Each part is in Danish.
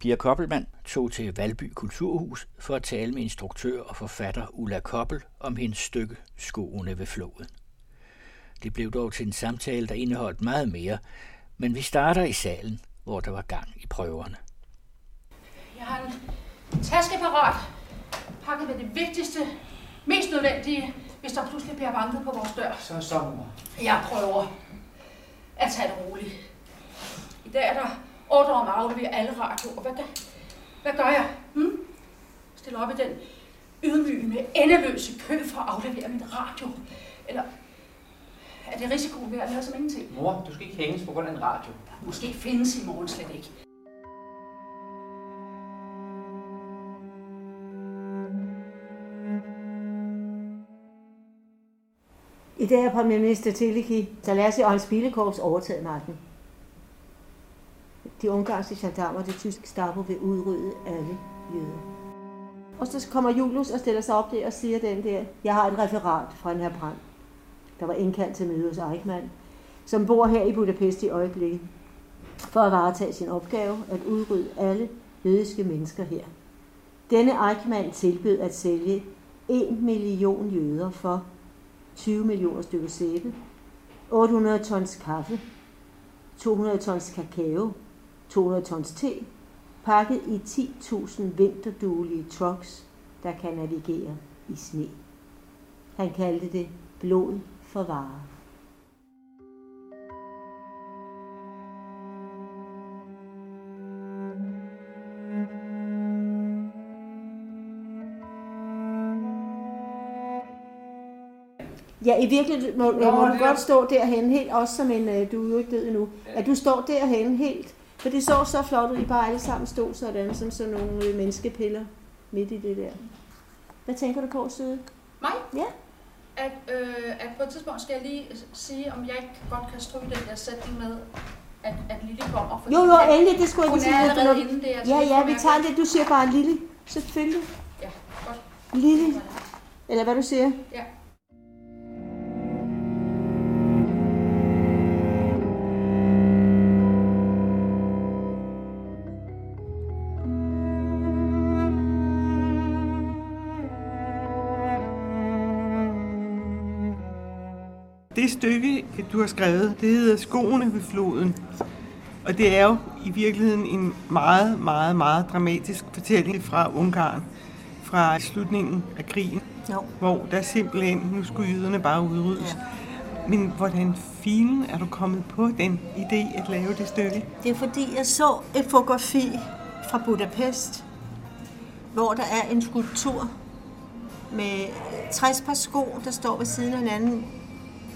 Pia Koppelmann tog til Valby Kulturhus for at tale med instruktør og forfatter Ulla Koppel om hendes stykke Skoene ved floden. Det blev dog til en samtale, der indeholdt meget mere, men vi starter i salen, hvor der var gang i prøverne. Jeg har en taske parat, pakket med det vigtigste, mest nødvendige, hvis der pludselig bliver banket på vores dør. Så så, mor. Jeg prøver at tage det roligt. I dag er der ordre om at aflevere alle radioer. Hvad, gør- hvad gør jeg? Hmm? Stiller op i den ydmygende, endeløse kø for at aflevere mit radio. Eller er det risikoen ved at lade som ingenting? Mor, du skal ikke hænges på grund af en radio. Måske findes i morgen slet ikke. I dag har premierminister Teleki Salasi og hans bilekorps overtaget magten. De ungarske gendarmer og det tyske Stabo vil udrydde alle jøder. Og så kommer Julius og stiller sig op der og siger den der, jeg har et referat fra den her brand, der var indkaldt til møde hos Eichmann, som bor her i Budapest i øjeblikket, for at varetage sin opgave at udrydde alle jødiske mennesker her. Denne Eichmann tilbød at sælge 1 million jøder for 20 millioner stykker sæbe, 800 tons kaffe, 200 tons kakao, 200 tons te, pakket i 10.000 vinterduelige trucks, der kan navigere i sne. Han kaldte det blod for varer. Ja, i virkeligheden må, Nå, må du godt stå derhen helt, også som en, øh, du er jo ikke død endnu, at du står derhen helt, for det så så flot ud, I bare alle sammen stod sådan, som sådan nogle øh, menneskepiller midt i det der. Hvad tænker du på, Søde? Mig? Ja. At, øh, at på et tidspunkt skal jeg lige sige, om jeg ikke godt kan stryge den der sætning med, at, at Lille kommer. fordi Jo, jo, at endelig, det skulle jeg Hun lige er sige. allerede Når- inde, det er Ja, ja, vi tager det. Du siger bare lille. Selvfølgelig. Ja, godt. Lille. Eller hvad du siger. Ja. Det stykke, du har skrevet, det hedder Skoene ved floden. Og det er jo i virkeligheden en meget, meget, meget dramatisk fortælling fra Ungarn, fra slutningen af krigen, Jo. hvor der simpelthen, nu skulle jøderne bare udryddes. Men hvordan filen er du kommet på den idé at lave det stykke? Det er fordi, jeg så et fotografi fra Budapest, hvor der er en skulptur med 60 par sko, der står ved siden af hinanden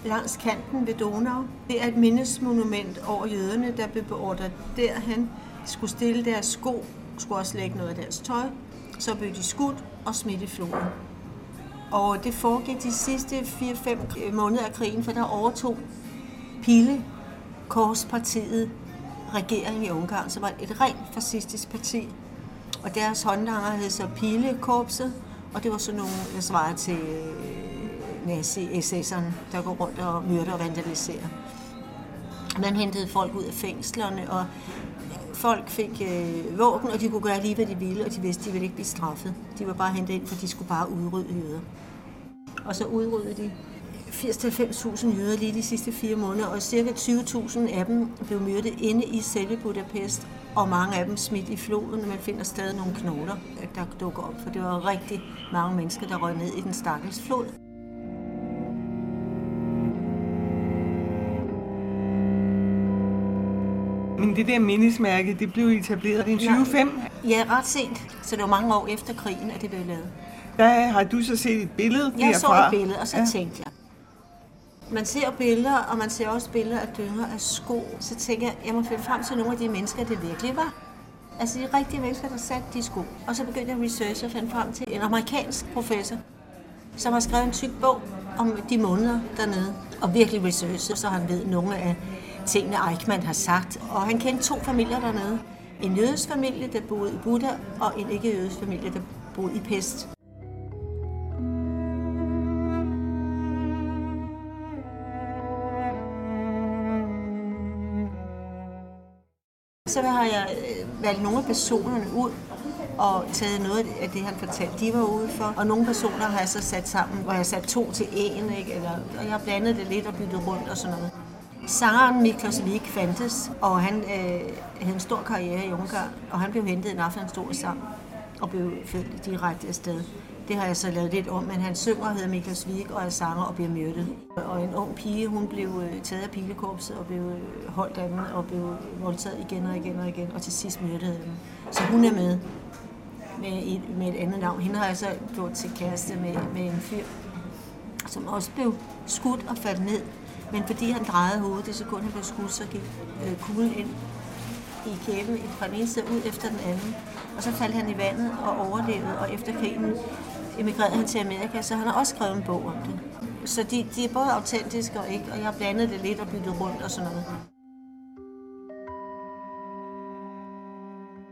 langs kanten ved Donau. Det er et mindesmonument over jøderne, der blev beordret derhen. De skulle stille deres sko, skulle også lægge noget af deres tøj. Så blev de skudt og smidt i floden. Og det foregik de sidste 4-5 måneder af krigen, for der overtog Pile Korspartiet regeringen i Ungarn, som var et rent fascistisk parti. Og deres håndlanger hed så Pilekorpset, og det var sådan nogle, der svarede til øh, nazi-SS'erne, der går rundt og myrder og vandaliserer. Man hentede folk ud af fængslerne, og folk fik øh, våben, og de kunne gøre lige, hvad de ville, og de vidste, de ville ikke blive straffet. De var bare hentet ind, for de skulle bare udrydde jøder. Og så udryddede de 80-90.000 jøder lige de sidste fire måneder, og cirka 20.000 af dem blev myrdet inde i selve Budapest, og mange af dem smidt i floden. Man finder stadig nogle knogler, der dukker op, for det var rigtig mange mennesker, der røg ned i den stakkels flod. Men det der mindesmærke, det blev etableret i 2005. Ja, ret sent, så det var mange år efter krigen, at det blev lavet. Der har du så set et billede Jeg så derfra. et billede, og så ja. tænkte jeg, man ser billeder, og man ser også billeder af dynger af sko. Så tænker jeg, jeg må finde frem til nogle af de mennesker, det virkelig var. Altså de rigtige mennesker, der satte de sko. Og så begyndte jeg at researche og fandt frem til en amerikansk professor, som har skrevet en tyk bog om de måneder dernede. Og virkelig researchet, så han ved nogle af tingene, Eichmann har sagt. Og han kendte to familier dernede. En jødisk familie, der boede i Buddha, og en ikke-jødisk familie, der boede i Pest. Så har jeg øh, valgt nogle af personerne ud og taget noget af det, han fortalte, de var ude for. Og nogle personer har jeg så sat sammen, hvor jeg sat to til en, ikke? Eller, og jeg har blandet det lidt og byttet rundt og sådan noget. Sangeren Miklos Vik fandtes, og han øh, havde en stor karriere i Ungarn, og han blev hentet en aften, han stod sammen og blev født direkte afsted. Det har jeg så lavet lidt om, men han synger hedder Miklas Svig og er sanger og bliver myrdet. Og en ung pige, hun blev øh, taget af pilekorpset og blev øh, holdt af dem og blev voldtaget igen og igen og igen, og til sidst myrdede dem. Så hun er med med et, med et andet navn. Hende har jeg så gjort til kæreste med, med en fyr, som også blev skudt og faldt ned. Men fordi han drejede hovedet det sekund, han blev skudt, så gik øh, kuglen ind i kæben fra den ene side ud efter den anden. Og så faldt han i vandet og overlevede, og efter krigen emigrerede han til Amerika, så han har også skrevet en bog om det. Så de, de er både autentiske og ikke, og jeg har blandet det lidt og byttet rundt og sådan noget.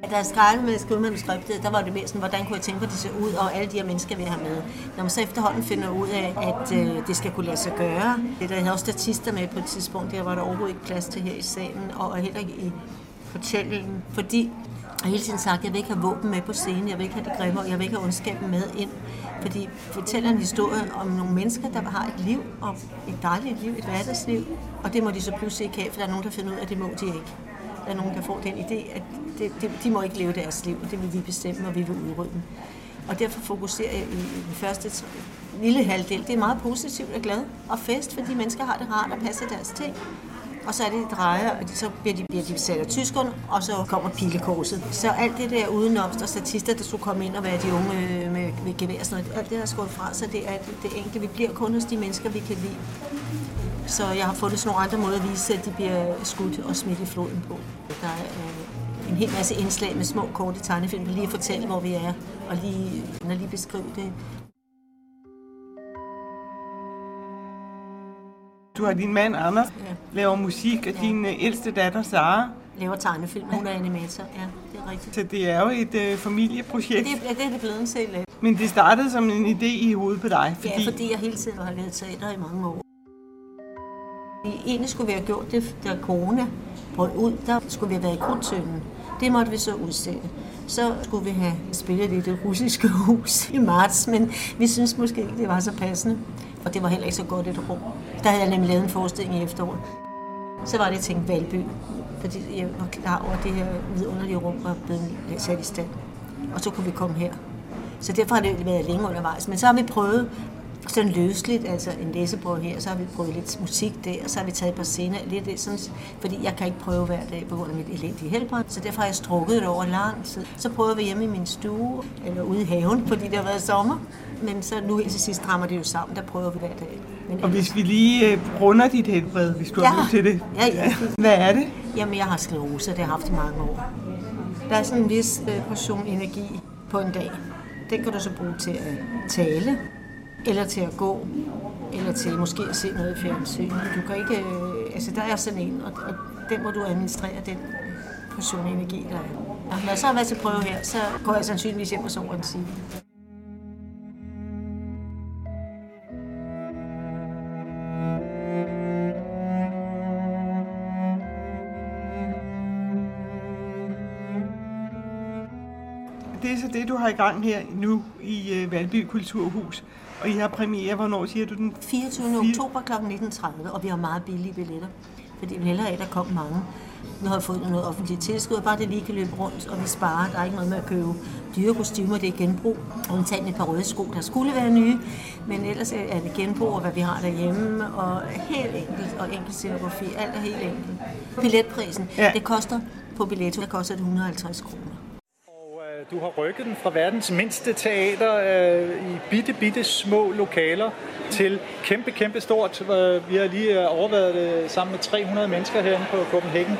Da jeg skrev med at skrive manuskriptet, der var det mere sådan, hvordan kunne jeg tænke, at det ser ud, og alle de her mennesker vil have med. Når man så efterhånden finder ud af, at øh, det skal kunne lade sig gøre, det der havde også statister med på et tidspunkt, der var der overhovedet ikke plads til her i salen, og heller ikke i fortællingen, fordi jeg hele tiden sagt, at jeg vil ikke have våben med på scenen, jeg vil ikke have det grimme, og jeg vil ikke have ondskaben med ind. Fordi fortæller en historie om nogle mennesker, der har et liv, og et dejligt liv, et hverdagsliv, og det må de så pludselig ikke have, for der er nogen, der finder ud af, at det må de ikke. Der er nogen, der får den idé, at det, det, de må ikke leve deres liv, og det vil vi bestemme, og vi vil udrydde dem. Og derfor fokuserer jeg i, den første lille halvdel. Det er meget positivt og glad og fest, for de mennesker har det rart og passer deres ting. Og så er det, drejer, og så bliver de, bliver de sat af tyskerne, og så kommer pilekorset. Så alt det der udenom, og statister, der skulle komme ind og være de unge øh, med, med gevær, og sådan noget, alt det har skåret fra, så det er det enkelte. Vi bliver kun hos de mennesker, vi kan lide. Så jeg har fundet sådan nogle andre måder at vise, at de bliver skudt og smidt i floden på. Der er øh, en hel masse indslag med små, korte tegnefilm, lige at fortælle, hvor vi er, og lige, og lige beskrive det. Du har din mand Anders, ja. laver musik, og ja. din uh, ældste datter Sara laver tegnefilm. Hun er animator, ja, det er rigtigt. Så det er jo et uh, familieprojekt. Det, det er det blevet en selv af. Men det startede som en idé i hovedet på dig? Fordi... Ja, fordi jeg hele tiden har lavet teater i mange år. Egentlig skulle vi have gjort det, da corona brød ud. Der skulle vi have været i Krudtønden. Det måtte vi så udsætte. Så skulle vi have spillet i det russiske hus i marts, men vi synes måske ikke, det var så passende. Og det var heller ikke så godt et rum. Der havde jeg nemlig lavet en forestilling i efteråret. Så var det, jeg tænkte Valby, fordi jeg var klar over, at det her vidunderlige rum var blevet sat i stand. Og så kunne vi komme her. Så derfor har det været længe undervejs. Men så har vi prøvet sådan løsligt, altså en læsebog her, så har vi prøvet lidt musik der, og så har vi taget et par scener, lidt det, sådan, fordi jeg kan ikke prøve hver dag på grund af mit elendige helbred, så derfor har jeg strukket det over lang tid. Så prøver vi hjemme i min stue, eller ude i haven, fordi det har været sommer, men så nu helt til sidst rammer det jo sammen, der prøver vi hver dag. Men, og hvis vi lige øh, runder dit helbred, hvis du ja. har til det. Ja, ja. Hvad er det? Jamen, jeg har sklerose, det har jeg haft i mange år. Der er sådan en vis øh, portion energi på en dag. Den kan du så bruge til at tale, eller til at gå, eller til måske at se noget i fjernsyn. Du kan ikke, øh, altså der er sådan en, og, og den må du administrere, den portion energi, der er. Når jeg så har været til prøve her, så går jeg sandsynligvis hjem og sover en time. Det er så det, du har i gang her nu i øh, Valby Kulturhus. Og I har premiere, hvornår siger du den? 24. 4... oktober kl. 19.30, og vi har meget billige billetter. Fordi vi hellere af, der kom mange. Nu har vi fået noget offentligt tilskud, og bare det lige kan løbe rundt, og vi sparer. Der er ikke noget med at købe dyre kostymer, det er genbrug. Tager et par røde sko, der skulle være nye, men ellers er det genbrug, og hvad vi har derhjemme, og helt enkelt, og enkelt scenografi, alt er helt enkelt. Billetprisen, ja. det koster på billetto, der koster det 150 kroner. Du har rykket den fra verdens mindste teater øh, i bitte, bitte små lokaler til kæmpe, kæmpe stort. Øh, vi har lige øh, overvejet det sammen med 300 mennesker herinde på Copenhagen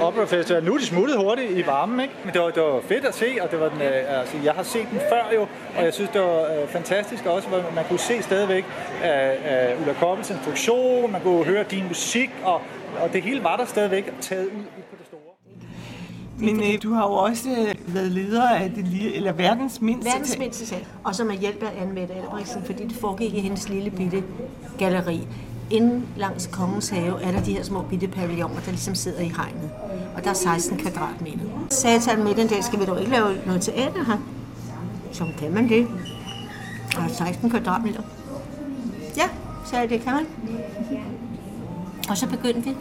Opera Festival. Nu er de smuttet hurtigt i varmen, ikke? Men det var, det var fedt at se, og det var den, øh, altså, jeg har set den før jo, og jeg synes, det var øh, fantastisk også, hvor man kunne se stadigvæk øh, øh, Ulla Koppels instruktion, man kunne høre din musik, og, og det hele var der stadigvæk taget ud på det store. men øh, du har jo også været leder af det lille, eller verdens mindste Verdens mindste sal. Og så med hjælp af Anne-Mette Albrechtsen, fordi det foregik i hendes lille bitte galleri. Inden langs Kongens Have er der de her små bitte pavilloner, der ligesom sidder i hegnet. og der er 16 kvadratmeter. Så sagde til med den dag, skal vi dog ikke lave noget teater her? Så kan man det. Der er 16 kvadratmeter. Ja, sagde jeg, det kan man. Og så begyndte vi.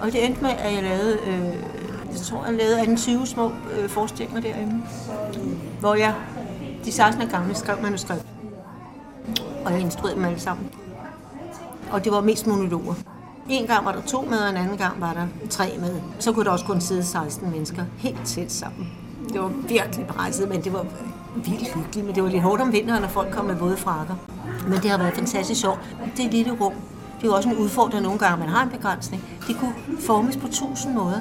Og det endte med, at jeg lavede, øh, jeg tror, jeg lavede 20 små øh, forestillinger derinde. Hvor jeg de 16 gange skrev manuskript. Og jeg instruerede dem alle sammen. Og det var mest monologer. En gang var der to med, og en anden gang var der tre med. Så kunne der også kun sidde 16 mennesker helt tæt sammen. Det var virkelig presset, men det var vildt hyggeligt. Men det var lidt hårdt om vinteren, når folk kom med våde frakker. Men det har været fantastisk sjovt. Det lille rum. Det er jo også en udfordring nogle gange, man har en begrænsning. Det kunne formes på tusind måder.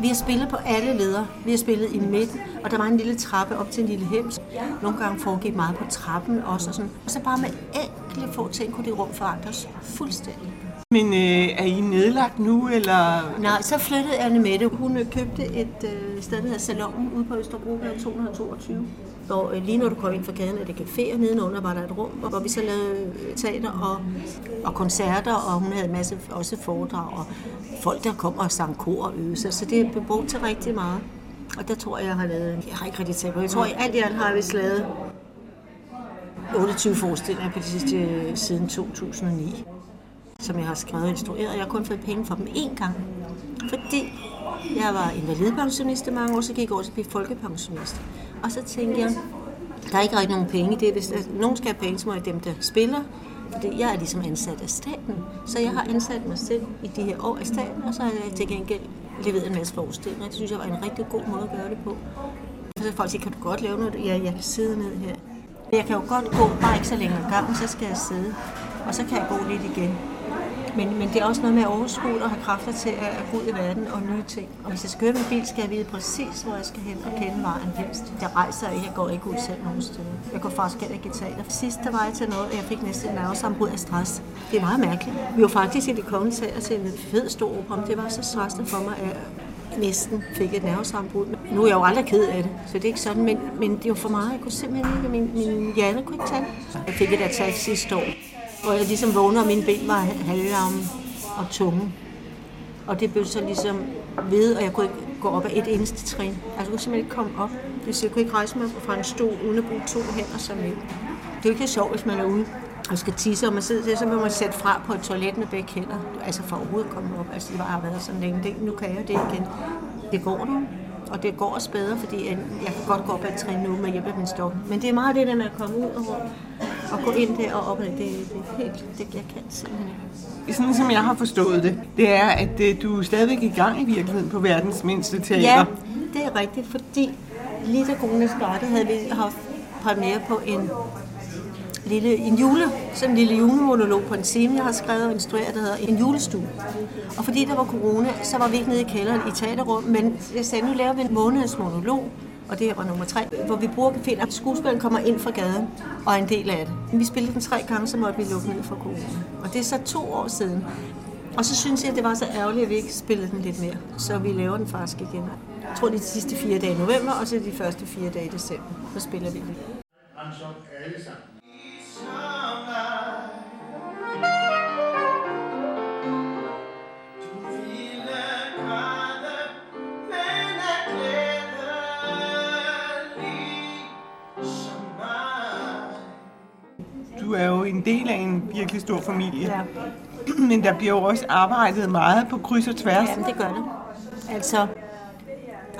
Vi har spillet på alle ledere. Vi har spillet i midten, og der var en lille trappe op til en lille hems. Nogle gange foregik meget på trappen også. Og, sådan. og så bare med enkelte få ting kunne det rum forandres fuldstændig. Men øh, er I nedlagt nu, eller? Nej, så flyttede Anne Mette. Hun købte et øh, sted, der hedder Salongen, ude på Østerbro, 222. Hvor øh, lige når du kom ind fra gaden, er det caféer, nedenunder var der et rum, hvor vi så lavede øh, teater og, og koncerter, og hun havde en masse også foredrag, og folk, der kom og sang kor og øvelser. Så det blev brugt til rigtig meget. Og der tror jeg, jeg har lavet, jeg har ikke rigtig talt på, jeg tror, alt i alt har jeg vist lavet 28 forestillinger på de sidste øh, siden 2009 som jeg har skrevet og instrueret, jeg har kun fået penge for dem én gang. Fordi jeg var invalidpensionist i mange år, så gik jeg over til at blive folkepensionist. Og så tænkte jeg, der er ikke rigtig nogen penge i det. Hvis der, nogen skal have penge, så må jeg dem, der spiller. Fordi jeg er ligesom ansat af staten. Så jeg har ansat mig selv i de her år af staten, og så har jeg til gengæld leveret en masse forestillinger. Det synes jeg var en rigtig god måde at gøre det på. Så folk siger, kan du godt lave noget? Ja, jeg kan sidde ned her. Jeg kan jo godt gå, bare ikke så længe ad gangen, så skal jeg sidde. Og så kan jeg gå lidt igen. Men, men det er også noget med at overskue og have kræfter til at, at gå ud i verden og nye ting. Og hvis jeg skal køre med bil, skal jeg vide præcis, hvor jeg skal hen og kende vejen helst. Jeg rejser ikke, jeg går ikke ud selv nogen steder. Jeg går faktisk heller ikke i teater. Sidst der var jeg til noget, og jeg fik næsten nervesambrud af stress. Det er meget mærkeligt. Vi var faktisk i det kongelige teater til en fed stor opera, det var så stressende for mig, at næsten fik et nervesambrud. Nu er jeg jo aldrig ked af det, så det er ikke sådan, men, men det var for meget. Jeg kunne simpelthen ikke, min, min hjerne kunne ikke tage Jeg fik et attack sidste år, hvor jeg ligesom vågnede, og mine ben var halvlamme og tunge. Og det blev så ligesom ved, og jeg kunne ikke gå op af et eneste trin. Altså, jeg kunne simpelthen ikke komme op. Det jeg kunne ikke rejse mig fra en stol, uden at bruge to hænder som et. Det er jo ikke sjovt, hvis man er ude og skal tisse, og man sidder der, så må man sætte fra på et toilet med begge hænder. Altså for overhovedet at komme op. Altså, det har været sådan længe. Det, nu kan jeg det igen. Det går nu og det går også bedre, fordi jeg kan godt gå op ad trin nu med hjælp af min stok. Men det er meget det der med at komme ud og rundt og gå ind der og op det, det er helt, det jeg kan simpelthen Sådan som jeg har forstået det, det er, at øh, du er stadigvæk i gang i virkeligheden på verdens mindste teater. Ja, det er rigtigt, fordi lige da corona startede, havde vi haft premiere på en lille, en jule, sådan en lille julemonolog på en scene, jeg har skrevet og instrueret, der hedder En julestue. Og fordi der var corona, så var vi ikke nede i kælderen i teaterrum, men jeg sagde, nu laver vi en måneds monolog, og det her var nummer tre, hvor vi bruger caféen, at skuespilleren kommer ind fra gaden og er en del af det. Vi spillede den tre gange, så måtte vi lukke ned for corona. Og det er så to år siden. Og så synes jeg, at det var så ærgerligt, at vi ikke spillede den lidt mere. Så vi laver den faktisk igen. Jeg tror, det er de sidste fire dage i november, og så de første fire dage i december. Så spiller vi den. alle sammen. Du er jo en del af en virkelig stor familie. Ja. Men der bliver jo også arbejdet meget på kryds og tværs. Ja, det gør det. Altså,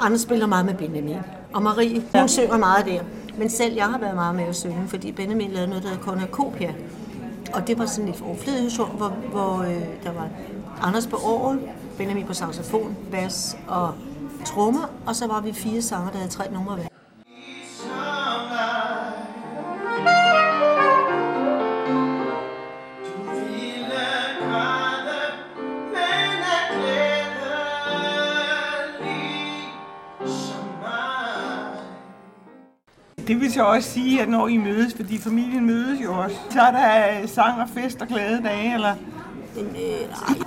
Anders spiller meget med Benjamin. Og Marie, hun ja. synger meget der. Men selv jeg har været meget med at synge, fordi Benjamin lavede noget, der hedder Cornucopia. Og det var sådan et overflødighedsord, hvor, hvor øh, der var Anders på orgel, Benjamin på saxofon, bas og trommer, og så var vi fire sanger, der havde tre numre hver. Det vil så også sige, at når I mødes, fordi familien mødes jo også, så er der sang og fest og glade dage, eller? Øh, nej,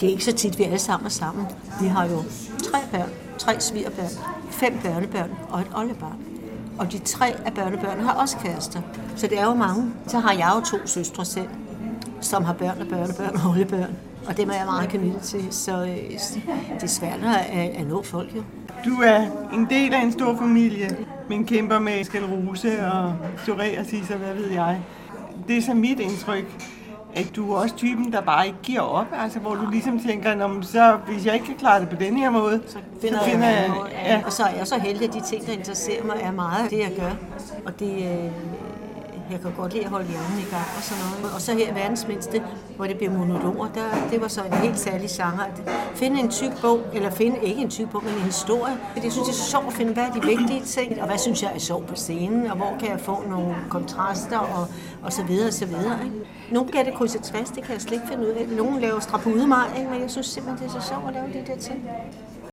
det er ikke så tit, vi alle sammen er sammen. Vi har jo tre børn, tre svigerbørn, fem børnebørn og et oldebarn. Og de tre af børnebørnene har også kærester. Så det er jo mange. Så har jeg jo to søstre selv, som har børn og børnebørn og oldebørn. Og dem er jeg meget knyttet til, så øh, det er svært at, at nå folk jo. Du er en del af en stor familie, men kæmper med skalrose og psoriasis og hvad ved jeg. Det er så mit indtryk, at du er også typen, der bare ikke giver op, altså hvor du ligesom tænker, så, hvis jeg ikke kan klare det på den her måde, så finder, så finder jeg, jeg ja. Og så er jeg så heldig, at de ting, der interesserer mig, er meget af det, jeg gør. Og det, øh, jeg kan godt lide at holde hjernen i gang og sådan noget. Og så her verdens mindste, hvor det bliver monologer, der, det var så en helt særlig genre. At finde en tyk bog, eller finde ikke en tyk bog, men en historie. Jeg synes, det er så sjovt at finde, hvad er de vigtige ting, og hvad synes jeg er sjovt på scenen, og hvor kan jeg få nogle kontraster, og, og så videre, og så videre. Ikke? Nogle gør det kryds og tværs, det kan jeg slet ikke finde ud af. Nogle laver strapudemar, ikke? men jeg synes simpelthen, det er så sjovt at lave de der ting.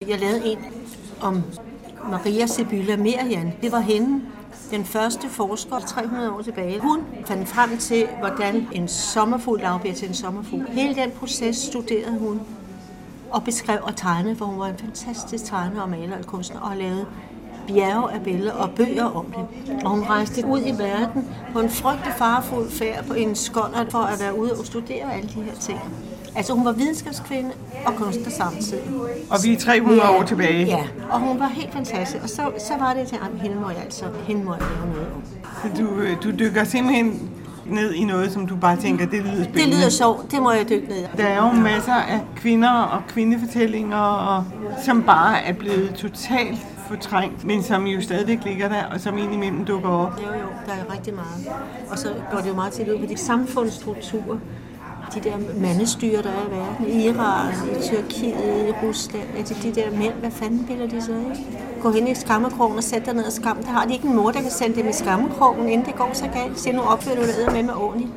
Jeg lavede en om Maria Sibylla Merian. Det var hende, den første forsker 300 år tilbage. Hun fandt frem til, hvordan en sommerfugl bliver til en sommerfugl. Hele den proces studerede hun og beskrev og tegnede, for hun var en fantastisk tegner og maler og kunstner og lavede bjerge af billeder og bøger om det. Og hun rejste ud i verden på en frygtelig farfuld færd på en skånder for at være ude og studere alle de her ting. Altså hun var videnskabskvinde og kunstner samtidig. Og vi er 300 ja, år tilbage. Ja, og hun var helt fantastisk. Og så, så var det til, at hende må jeg altså hende må jeg lave noget om. Så du, øh, du dykker simpelthen ned i noget, som du bare tænker, det lyder spændende. Det lyder sjovt, det må jeg dykke ned i. Der er jo masser af kvinder og kvindefortællinger, og, som bare er blevet totalt fortrængt, men som jo stadigvæk ligger der, og som indimellem dukker op. Jo, jo, der er rigtig meget. Og så går det jo meget til ud på de samfundsstrukturer, de der mandestyre, der er i verden, i Iran, i Tyrkiet, i Rusland, altså de der mænd, hvad fanden bilder de så af? Gå hen i skammekrogen og sæt dig ned og skam. Der har de ikke en mor, der kan sende dem i skammekrogen, inden det går så galt. Se nu opfører du dig med med ordentligt.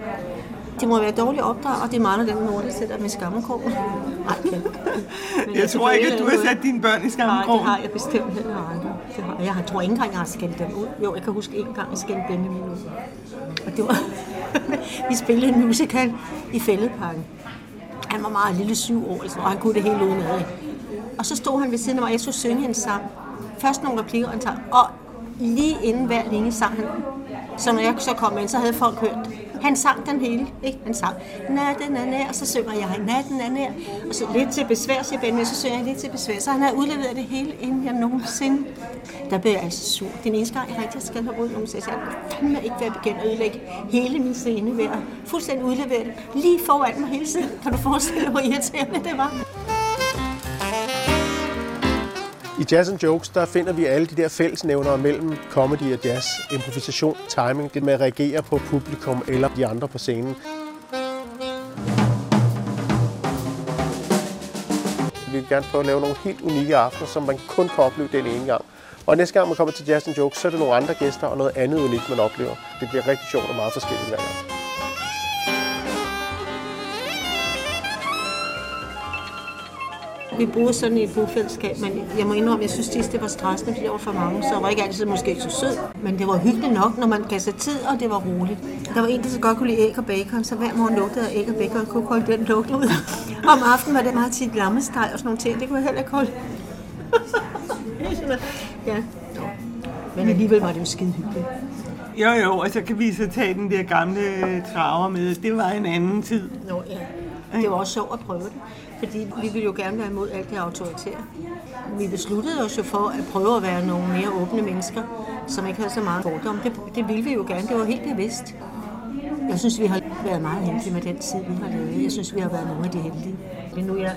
Det må være dårligt opdrag, og det mangler den mor, der sætter med skammekrogen. Nej, okay. jeg tror ikke, at du har sat dine børn i skammekrogen. Nej, det har jeg bestemt heller aldrig. Det har, jeg tror ikke engang, jeg har skældt dem ud. Jo, jeg kan huske en gang, jeg skældte Benjamin ud. Og det var vi spillede en musical i Fælledparken. Han var meget lille, syv år, altså, og han kunne det hele uden ad. Og så stod han ved siden af mig, og jeg skulle synge en sang. Først nogle replikker, og, og lige inden hver linje sang han. Så når jeg så kom ind, så havde folk hørt han sang den hele, ikke? Han sang, natten er nær, og så synger jeg, natten er nær. Og så lidt til besvær, siger Ben, så synger jeg lidt til besvær. Så han har udleveret det hele, inden jeg nogensinde. Der blev jeg altså sur. Den eneste gang, jeg rigtig skal have ud, nogen siger, jeg fandme ikke være begyndt at ødelægge hele min scene ved at fuldstændig udlevere det. Lige foran mig hele tiden. Kan du forestille dig, hvor irriterende det var? I Jazz and Jokes, der finder vi alle de der fællesnævnere mellem comedy og jazz. Improvisation, timing, det med at reagere på publikum eller de andre på scenen. Vi vil gerne prøve at lave nogle helt unikke aftener, som man kun kan opleve den ene gang. Og næste gang man kommer til Jazz and Jokes, så er det nogle andre gæster og noget andet unikt, man oplever. Det bliver rigtig sjovt og meget forskelligt hver gang. Vi boede sådan i et bofællesskab, men jeg må indrømme, jeg synes, det var stressende, fordi der var for mange, så jeg var ikke altid måske så sød. Men det var hyggeligt nok, når man gav sig tid, og det var roligt. Der var en, der så godt kunne lide æg og bacon, så hver morgen lugtede af æg og bacon, og kunne holde den lugt ud. Om aftenen var det meget tit lammesteg og sådan nogle ting, det kunne jeg heller ikke holde. ja. Men alligevel var det jo skide hyggeligt. Jo, jo, og så kan vi så tage den der gamle traver med. Det var en anden tid. Nå, ja. Det var også sjovt at prøve det fordi vi ville jo gerne være imod alt det autoritære. Vi besluttede os jo for at prøve at være nogle mere åbne mennesker, som ikke havde så meget fordom. Det, det ville vi jo gerne, det var helt bevidst. Jeg synes, vi har været meget heldige med den tid, vi har levet. Jeg synes, vi har været nogle af de heldige. Men nu er jeg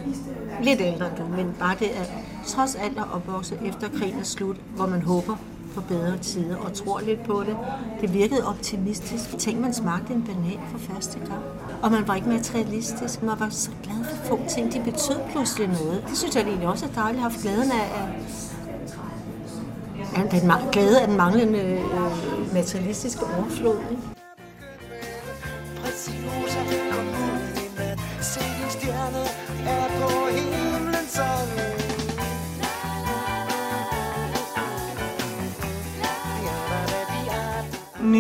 lidt ældre end du, men bare det at trods alt at opvokse efter krigen er slut, hvor man håber på bedre tider og tror lidt på det. Det virkede optimistisk. Tænk, man smagte en banan for første gang. Og man var ikke materialistisk. Man var så glad for få ting. De betød pludselig noget. Det synes jeg egentlig også er dejligt at have haft glæden af, af den glæde af den manglende øh, materialistiske overflod. Ikke?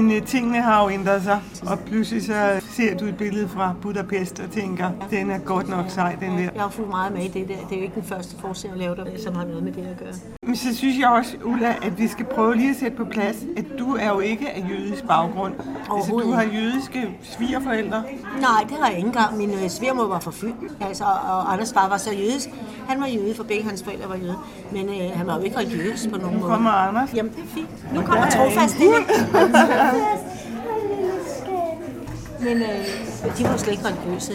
Men tingene har jo ændret sig, og pludselig så ser du et billede fra Budapest og tænker, den er godt nok sej, den der. Jeg har fulgt meget med i det der. Det er jo ikke den første forside, jeg laver, der, som har noget med det at gøre. Men så synes jeg også, Ulla, at vi skal prøve lige at sætte på plads, at du er jo ikke af jødisk baggrund. Altså, du har jødiske svigerforældre. Nej, det har jeg ikke engang. Min øh, svigermor var fra Fyn, altså, og Anders far var så jødisk. Han var jøde, for begge hans forældre var jøde. Men øh, han var jo ikke religiøs på nogen Nu måde. kommer Anders. Jamen, det er fint. Nu kommer trofast ind. Men øh, de var slet ikke religiøse,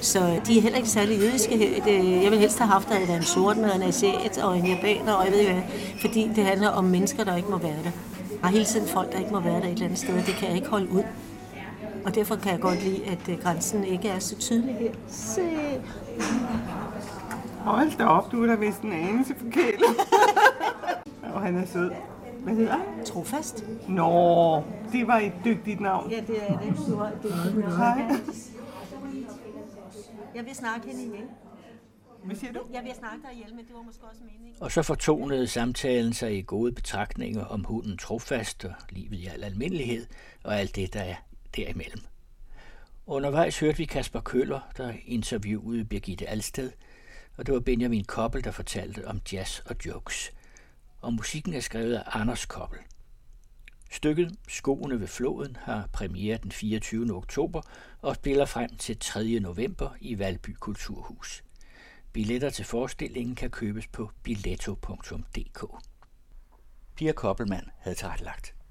så øh, de er heller ikke særlig jødiske. Øh, jeg vil helst have haft, at der er en sort med en asiat og en japaner, og jeg ved ikke hvad, fordi det handler om mennesker, der ikke må være der. Der er hele tiden folk, der ikke må være der et eller andet sted, det kan jeg ikke holde ud. Og derfor kan jeg godt lide, at øh, grænsen ikke er så tydelig her. Se. Hold da op, du er da vist en anelse forkælet. og han er sød. Hvad hedder han? Trofast. Nå, det var et dygtigt navn. Ja, det er det. Du har, det Hej. Jeg vil snakke hende ihjel. Hvad siger du? Jeg vil snakke dig ihjel, men det var måske også meningen. Og så fortonede samtalen sig i gode betragtninger om hunden trofast og livet i al almindelighed og alt det, der er derimellem. Undervejs hørte vi Kasper Køller, der interviewede Birgitte Alsted, og det var Benjamin Koppel, der fortalte om jazz og jokes. Og musikken er skrevet af Anders Koppel. Stykket Skoene ved floden har premiere den 24. oktober og spiller frem til 3. november i Valby Kulturhus. Billetter til forestillingen kan købes på billetto.dk. Pia Koppelmann havde tilrettelagt.